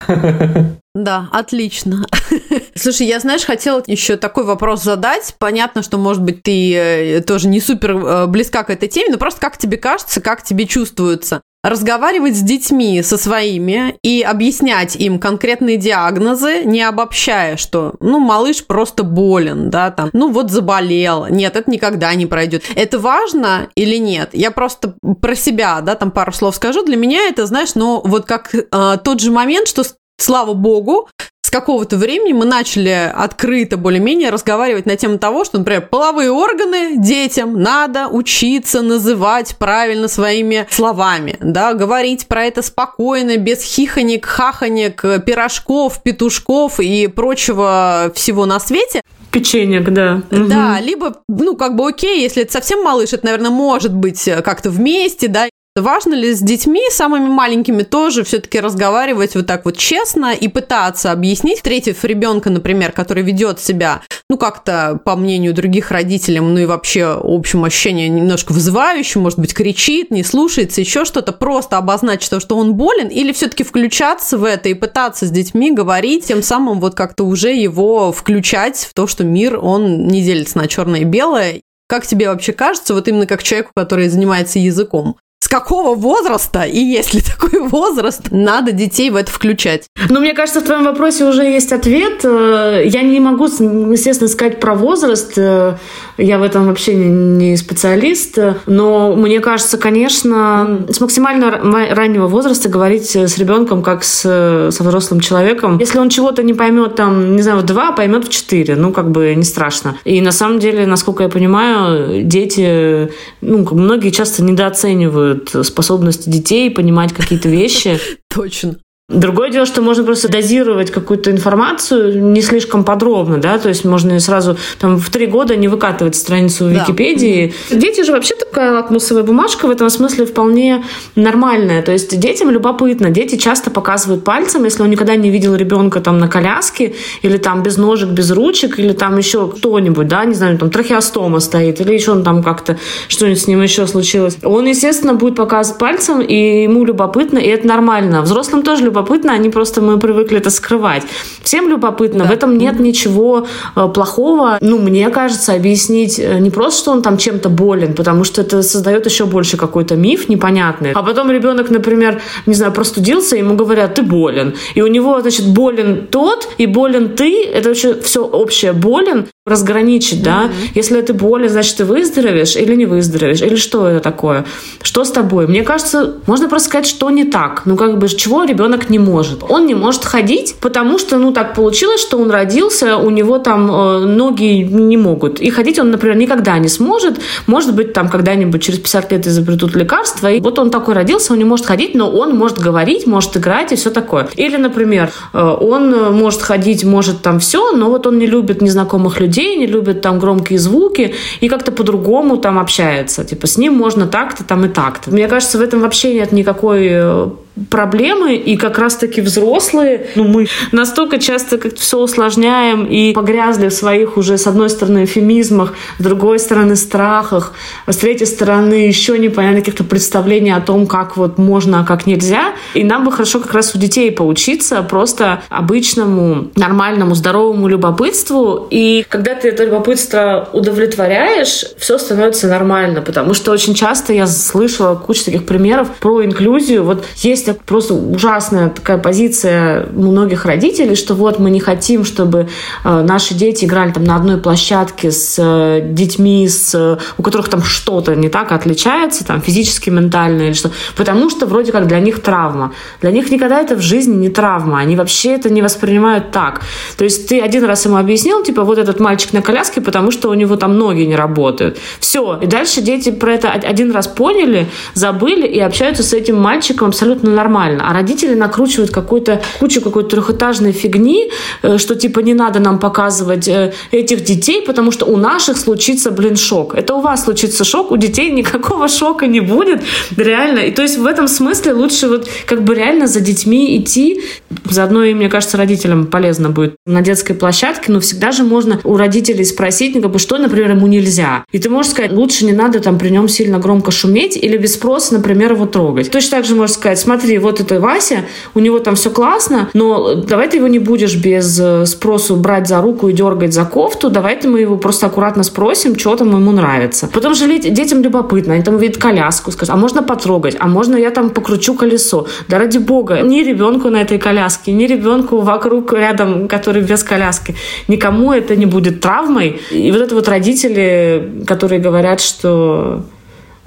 Speaker 3: Да, отлично. Слушай, я, знаешь, хотела еще такой вопрос задать. Понятно, что, может быть, ты э, тоже не супер э, близка к этой теме, но просто как тебе кажется, как тебе чувствуется? Разговаривать с детьми, со своими, и объяснять им конкретные диагнозы, не обобщая, что, ну, малыш просто болен, да, там, ну, вот заболел. Нет, это никогда не пройдет. Это важно или нет? Я просто про себя, да, там пару слов скажу. Для меня это, знаешь, ну, вот как э, тот же момент, что слава богу, с какого-то времени мы начали открыто более-менее разговаривать на тему того, что, например, половые органы детям надо учиться называть правильно своими словами, да, говорить про это спокойно, без хихонек, хахонек, пирожков, петушков и прочего всего на свете.
Speaker 1: Печенек, да.
Speaker 3: Да, угу. либо, ну, как бы окей, если это совсем малыш, это, наверное, может быть как-то вместе, да, Важно ли с детьми, самыми маленькими, тоже все-таки разговаривать вот так вот честно и пытаться объяснить, встретив ребенка, например, который ведет себя, ну, как-то, по мнению других родителей, ну и вообще общем ощущение немножко вызывающее, может быть, кричит, не слушается, еще что-то, просто обозначить то, что он болен, или все-таки включаться в это и пытаться с детьми говорить, тем самым вот как-то уже его включать в то, что мир, он не делится на черное и белое, как тебе вообще кажется, вот именно как человеку, который занимается языком? С какого возраста, и есть ли такой возраст, надо детей в это включать?
Speaker 1: Ну, мне кажется, в твоем вопросе уже есть ответ. Э, я не могу, естественно, сказать про возраст. Я в этом вообще не специалист. Но мне кажется, конечно, с максимально раннего возраста говорить с ребенком как с, со взрослым человеком. Если он чего-то не поймет, там, не знаю, в два, а поймет в четыре. Ну, как бы не страшно. И на самом деле, насколько я понимаю, дети, ну, многие часто недооценивают способности детей понимать какие-то вещи.
Speaker 3: Точно.
Speaker 1: Другое дело, что можно просто дозировать какую-то информацию не слишком подробно, да, то есть можно сразу там в три года не выкатывать страницу в да. Википедии. Mm-hmm. Дети же вообще такая лакмусовая бумажка в этом смысле вполне нормальная, то есть детям любопытно, дети часто показывают пальцем, если он никогда не видел ребенка там на коляске или там без ножек, без ручек, или там еще кто-нибудь, да, не знаю, там трахеостома стоит, или еще он там как-то что-нибудь с ним еще случилось. Он, естественно, будет показывать пальцем, и ему любопытно, и это нормально. Взрослым тоже любопытно любопытно, они просто мы привыкли это скрывать. Всем любопытно, да. в этом нет ничего э, плохого. Ну, мне кажется, объяснить э, не просто, что он там чем-то болен, потому что это создает еще больше какой-то миф непонятный. А потом ребенок, например, не знаю, простудился, ему говорят, ты болен. И у него, значит, болен тот и болен ты. Это вообще все общее болен разграничить, да, mm-hmm. если ты болен, значит, ты выздоровеешь или не выздоровеешь, или что это такое, что с тобой. Мне кажется, можно просто сказать, что не так, ну, как бы, чего ребенок не может. Он не может ходить, потому что, ну, так получилось, что он родился, у него там э, ноги не могут, и ходить он, например, никогда не сможет, может быть, там, когда-нибудь через 50 лет изобретут лекарства, и вот он такой родился, он не может ходить, но он может говорить, может играть и все такое. Или, например, э, он может ходить, может там все, но вот он не любит незнакомых людей, людей, не любят там громкие звуки и как-то по-другому там общается. Типа с ним можно так-то там и так-то. Мне кажется, в этом вообще нет никакой э, проблемы, и как раз-таки взрослые, ну, мы настолько часто как-то все усложняем и погрязли в своих уже, с одной стороны, эфемизмах, с другой стороны, страхах, с третьей стороны, еще непонятно каких-то представлений о том, как вот можно, а как нельзя. И нам бы хорошо как раз у детей поучиться просто обычному, нормальному, здоровому любопытству. И когда ты это любопытство удовлетворяешь, все становится нормально, потому что очень часто я слышала кучу таких примеров про инклюзию. Вот есть есть просто ужасная такая позиция многих родителей, что вот мы не хотим, чтобы э, наши дети играли там на одной площадке с э, детьми, с, у которых там что-то не так отличается, там физически, ментально или что, потому что вроде как для них травма. Для них никогда это в жизни не травма, они вообще это не воспринимают так. То есть ты один раз ему объяснил, типа, вот этот мальчик на коляске, потому что у него там ноги не работают. Все. И дальше дети про это один раз поняли, забыли и общаются с этим мальчиком абсолютно нормально. А родители накручивают какую-то кучу какой-то трехэтажной фигни, э, что типа не надо нам показывать э, этих детей, потому что у наших случится, блин, шок. Это у вас случится шок, у детей никакого шока не будет, реально. И то есть в этом смысле лучше вот как бы реально за детьми идти. Заодно и, мне кажется, родителям полезно будет на детской площадке, но всегда же можно у родителей спросить, ну, как бы, что, например, ему нельзя. И ты можешь сказать, лучше не надо там при нем сильно громко шуметь или без спроса, например, его трогать. Точно так же можешь сказать, смотри, вот это Вася, у него там все классно, но давай ты его не будешь без э, спросу брать за руку и дергать за кофту, давай ты мы его просто аккуратно спросим, что там ему нравится. Потом же детям любопытно, они там видят коляску, скажут, а можно потрогать, а можно я там покручу колесо. Да ради бога, ни ребенку на этой коляске, ни ребенку вокруг, рядом, который без коляски, никому это не будет травмой. И вот это вот родители, которые говорят, что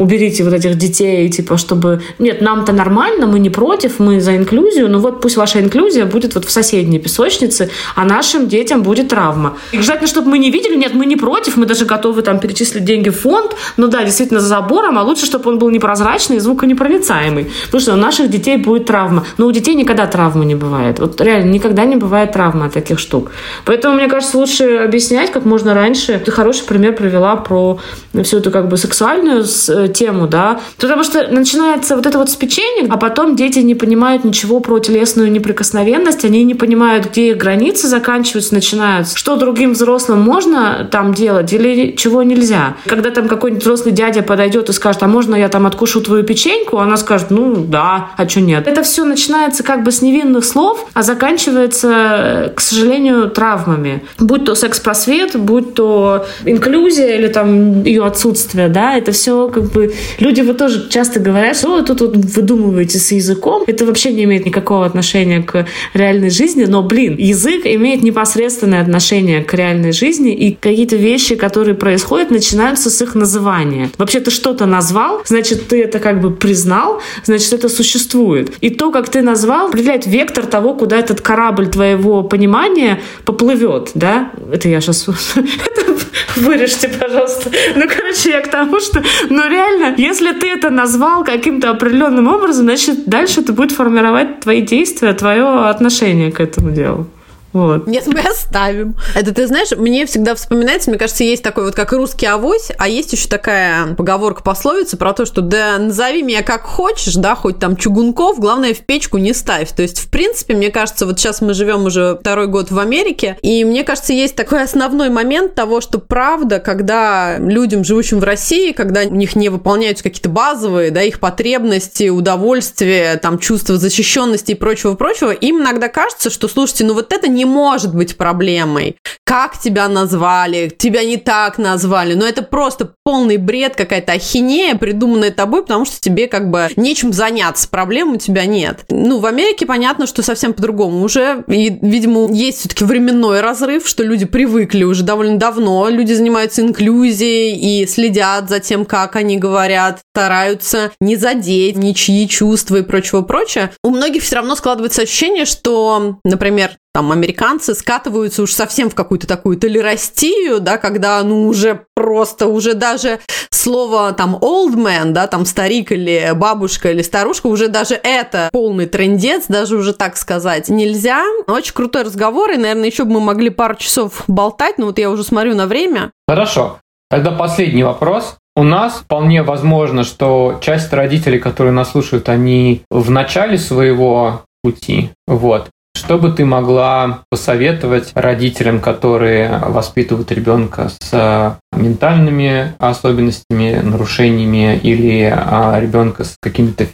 Speaker 1: уберите вот этих детей, типа, чтобы... Нет, нам-то нормально, мы не против, мы за инклюзию, но вот пусть ваша инклюзия будет вот в соседней песочнице, а нашим детям будет травма. И желательно, чтобы мы не видели, нет, мы не против, мы даже готовы там перечислить деньги в фонд, но да, действительно, за забором, а лучше, чтобы он был непрозрачный и звуконепроницаемый, потому что у наших детей будет травма. Но у детей никогда травмы не бывает. Вот реально, никогда не бывает травмы от таких штук. Поэтому, мне кажется, лучше объяснять как можно раньше. Ты хороший пример привела про всю эту как бы сексуальную э, тему, да, потому что начинается вот это вот с печенья, а потом дети не понимают ничего про телесную неприкосновенность, они не понимают, где их границы заканчиваются, начинаются, что другим взрослым можно там делать или чего нельзя. Когда там какой-нибудь взрослый дядя подойдет и скажет, а можно я там откушу твою печеньку, она скажет, ну да, а что нет. Это все начинается как бы с невинных слов, а заканчивается, к сожалению, травмами. Будь то секс-просвет, будь то инклюзия или там ее отсутствие, да, это все как бы бы люди вот тоже часто говорят, что вы тут вот выдумываете с языком. Это вообще не имеет никакого отношения к реальной жизни, но, блин, язык имеет непосредственное отношение к реальной жизни, и какие-то вещи, которые происходят, начинаются с их называния. Вообще ты что-то назвал, значит, ты это как бы признал, значит, это существует. И то, как ты назвал, определяет вектор того, куда этот корабль твоего понимания поплывет, да? Это я сейчас вырежьте, пожалуйста. Ну, короче, я к тому, что, ну, реально, если ты это назвал каким-то определенным образом, значит, дальше это будет формировать твои действия, твое отношение к этому делу. Вот.
Speaker 3: Нет, мы оставим. Это, ты знаешь, мне всегда вспоминается, мне кажется, есть такой вот как русский авось, а есть еще такая поговорка, пословица про то, что да назови меня как хочешь, да, хоть там чугунков, главное в печку не ставь. То есть, в принципе, мне кажется, вот сейчас мы живем уже второй год в Америке, и мне кажется, есть такой основной момент того, что правда, когда людям, живущим в России, когда у них не выполняются какие-то базовые, да, их потребности, удовольствия, там, чувство защищенности и прочего-прочего, им иногда кажется, что, слушайте, ну вот это не не может быть проблемой. Как тебя назвали, тебя не так назвали. Но это просто полный бред, какая-то ахинея, придуманная тобой, потому что тебе как бы нечем заняться, проблем у тебя нет. Ну, в Америке понятно, что совсем по-другому уже. И, видимо, есть все-таки временной разрыв, что люди привыкли уже довольно давно. Люди занимаются инклюзией и следят за тем, как они говорят, стараются не задеть ничьи чувства и прочего-прочего. У многих все равно складывается ощущение, что, например, там американцы скатываются уж совсем в какую-то такую толерастию, да, когда, ну, уже просто, уже даже слово там old man, да, там старик или бабушка или старушка, уже даже это полный трендец, даже уже так сказать нельзя. Очень крутой разговор, и, наверное, еще бы мы могли пару часов болтать, но вот я уже смотрю на время.
Speaker 2: Хорошо. Тогда последний вопрос. У нас вполне возможно, что часть родителей, которые нас слушают, они в начале своего пути. Вот. Что бы ты могла посоветовать родителям, которые воспитывают ребенка с ментальными особенностями, нарушениями или а, ребенка с какими-то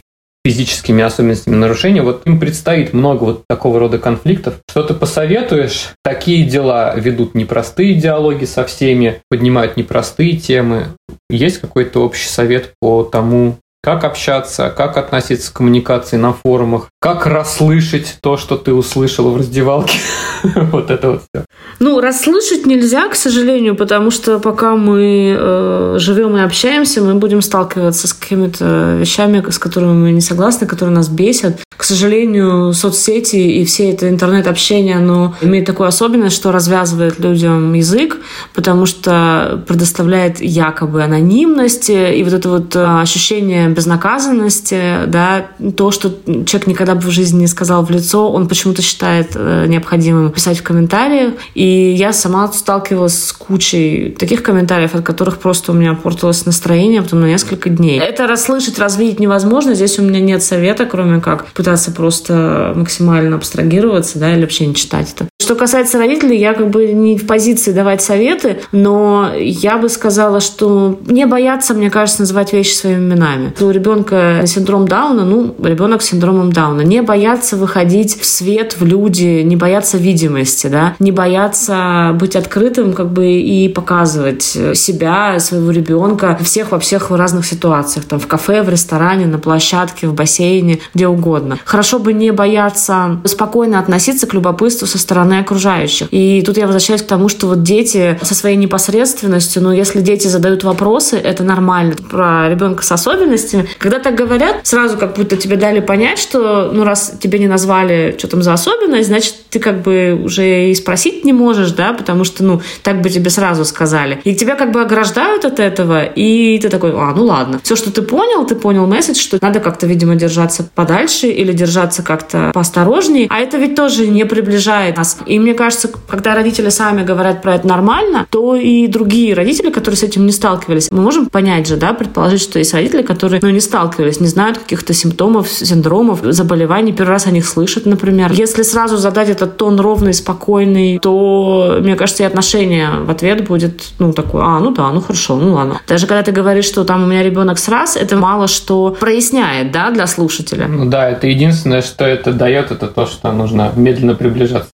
Speaker 2: физическими особенностями нарушения, вот им предстоит много вот такого рода конфликтов. Что ты посоветуешь? Такие дела ведут непростые диалоги со всеми, поднимают непростые темы. Есть какой-то общий совет по тому, как общаться, как относиться к коммуникации на форумах, как расслышать то, что ты услышал в раздевалке. вот это вот все.
Speaker 1: Ну, расслышать нельзя, к сожалению, потому что пока мы э, живем и общаемся, мы будем сталкиваться с какими-то вещами, с которыми мы не согласны, которые нас бесят. К сожалению, соцсети и все это интернет-общение, оно имеет такую особенность, что развязывает людям язык, потому что предоставляет якобы анонимность и вот это вот э, ощущение безнаказанности, да, то, что человек никогда бы в жизни не сказал в лицо, он почему-то считает э, необходимым писать в комментариях. И я сама сталкивалась с кучей таких комментариев, от которых просто у меня портилось настроение потом на несколько дней. Это расслышать, развидеть невозможно. Здесь у меня нет совета, кроме как пытаться просто максимально абстрагироваться, да, или вообще не читать это. Что касается родителей, я как бы не в позиции давать советы, но я бы сказала, что не бояться, мне кажется, называть вещи своими именами у ребенка синдром Дауна, ну, ребенок с синдромом Дауна. Не бояться выходить в свет, в люди, не бояться видимости, да, не бояться быть открытым, как бы, и показывать себя, своего ребенка, всех во всех разных ситуациях, там, в кафе, в ресторане, на площадке, в бассейне, где угодно. Хорошо бы не бояться спокойно относиться к любопытству со стороны окружающих. И тут я возвращаюсь к тому, что вот дети со своей непосредственностью, ну, если дети задают вопросы, это нормально. Про ребенка с особенностями возрасте. Когда так говорят, сразу как будто тебе дали понять, что ну раз тебе не назвали, что там за особенность, значит, ты как бы уже и спросить не можешь, да, потому что, ну, так бы тебе сразу сказали. И тебя как бы ограждают от этого, и ты такой, а, ну ладно. Все, что ты понял, ты понял месседж, что надо как-то, видимо, держаться подальше или держаться как-то поосторожнее. А это ведь тоже не приближает нас. И мне кажется, когда родители сами говорят про это нормально, то и другие родители, которые с этим не сталкивались, мы можем понять же, да, предположить, что есть родители, которые ну, не сталкивались, не знают каких-то симптомов, синдромов, заболеваний, первый раз о них слышат, например. Если сразу задать этот тон ровный, спокойный, то, мне кажется, и отношение в ответ будет, ну, такое, а, ну да, ну хорошо, ну ладно. Даже когда ты говоришь, что там у меня ребенок с раз, это мало что проясняет, да, для слушателя.
Speaker 2: Ну да, это единственное, что это дает, это то, что нужно медленно приближаться.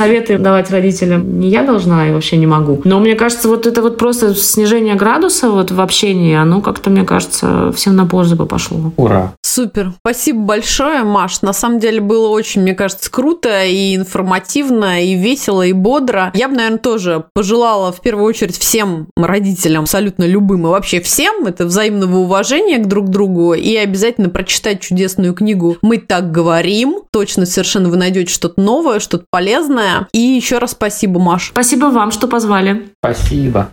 Speaker 1: Советы давать родителям не я должна и вообще не могу. Но мне кажется, вот это вот просто снижение градуса вот в общении, оно как-то, мне кажется, всем на пользу бы пошло.
Speaker 2: Ура!
Speaker 3: Супер. Спасибо большое, Маш. На самом деле было очень, мне кажется, круто и информативно, и весело, и бодро. Я бы, наверное, тоже пожелала в первую очередь всем родителям, абсолютно любым и вообще всем, это взаимного уважения к друг другу и обязательно прочитать чудесную книгу «Мы так говорим». Точно совершенно вы найдете что-то новое, что-то полезное. И еще раз спасибо, Маш.
Speaker 1: Спасибо вам, что позвали.
Speaker 2: Спасибо.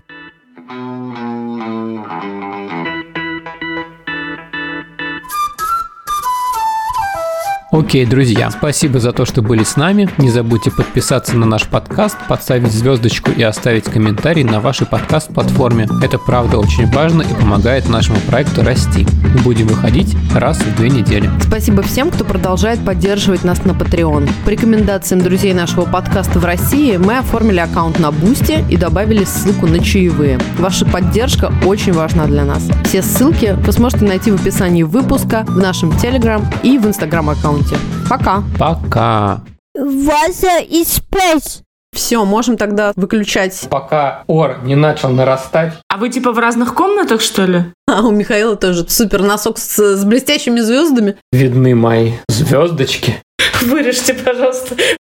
Speaker 4: Окей, друзья, спасибо за то, что были с нами. Не забудьте подписаться на наш подкаст, подставить звездочку и оставить комментарий на вашей подкаст-платформе. Это правда очень важно и помогает нашему проекту расти. Будем выходить раз в две недели.
Speaker 3: Спасибо всем, кто продолжает поддерживать нас на Patreon. По рекомендациям друзей нашего подкаста в России мы оформили аккаунт на Boosty и добавили ссылку на чаевые. Ваша поддержка очень важна для нас. Все ссылки вы сможете найти в описании выпуска, в нашем Telegram и в Instagram аккаунте. Пока.
Speaker 4: Пока.
Speaker 5: Water is space.
Speaker 3: Все, можем тогда выключать.
Speaker 2: Пока ор не начал нарастать.
Speaker 1: А вы типа в разных комнатах, что ли?
Speaker 3: А у Михаила тоже супер носок с, с блестящими звездами.
Speaker 2: Видны мои звездочки.
Speaker 1: Вырежьте, пожалуйста.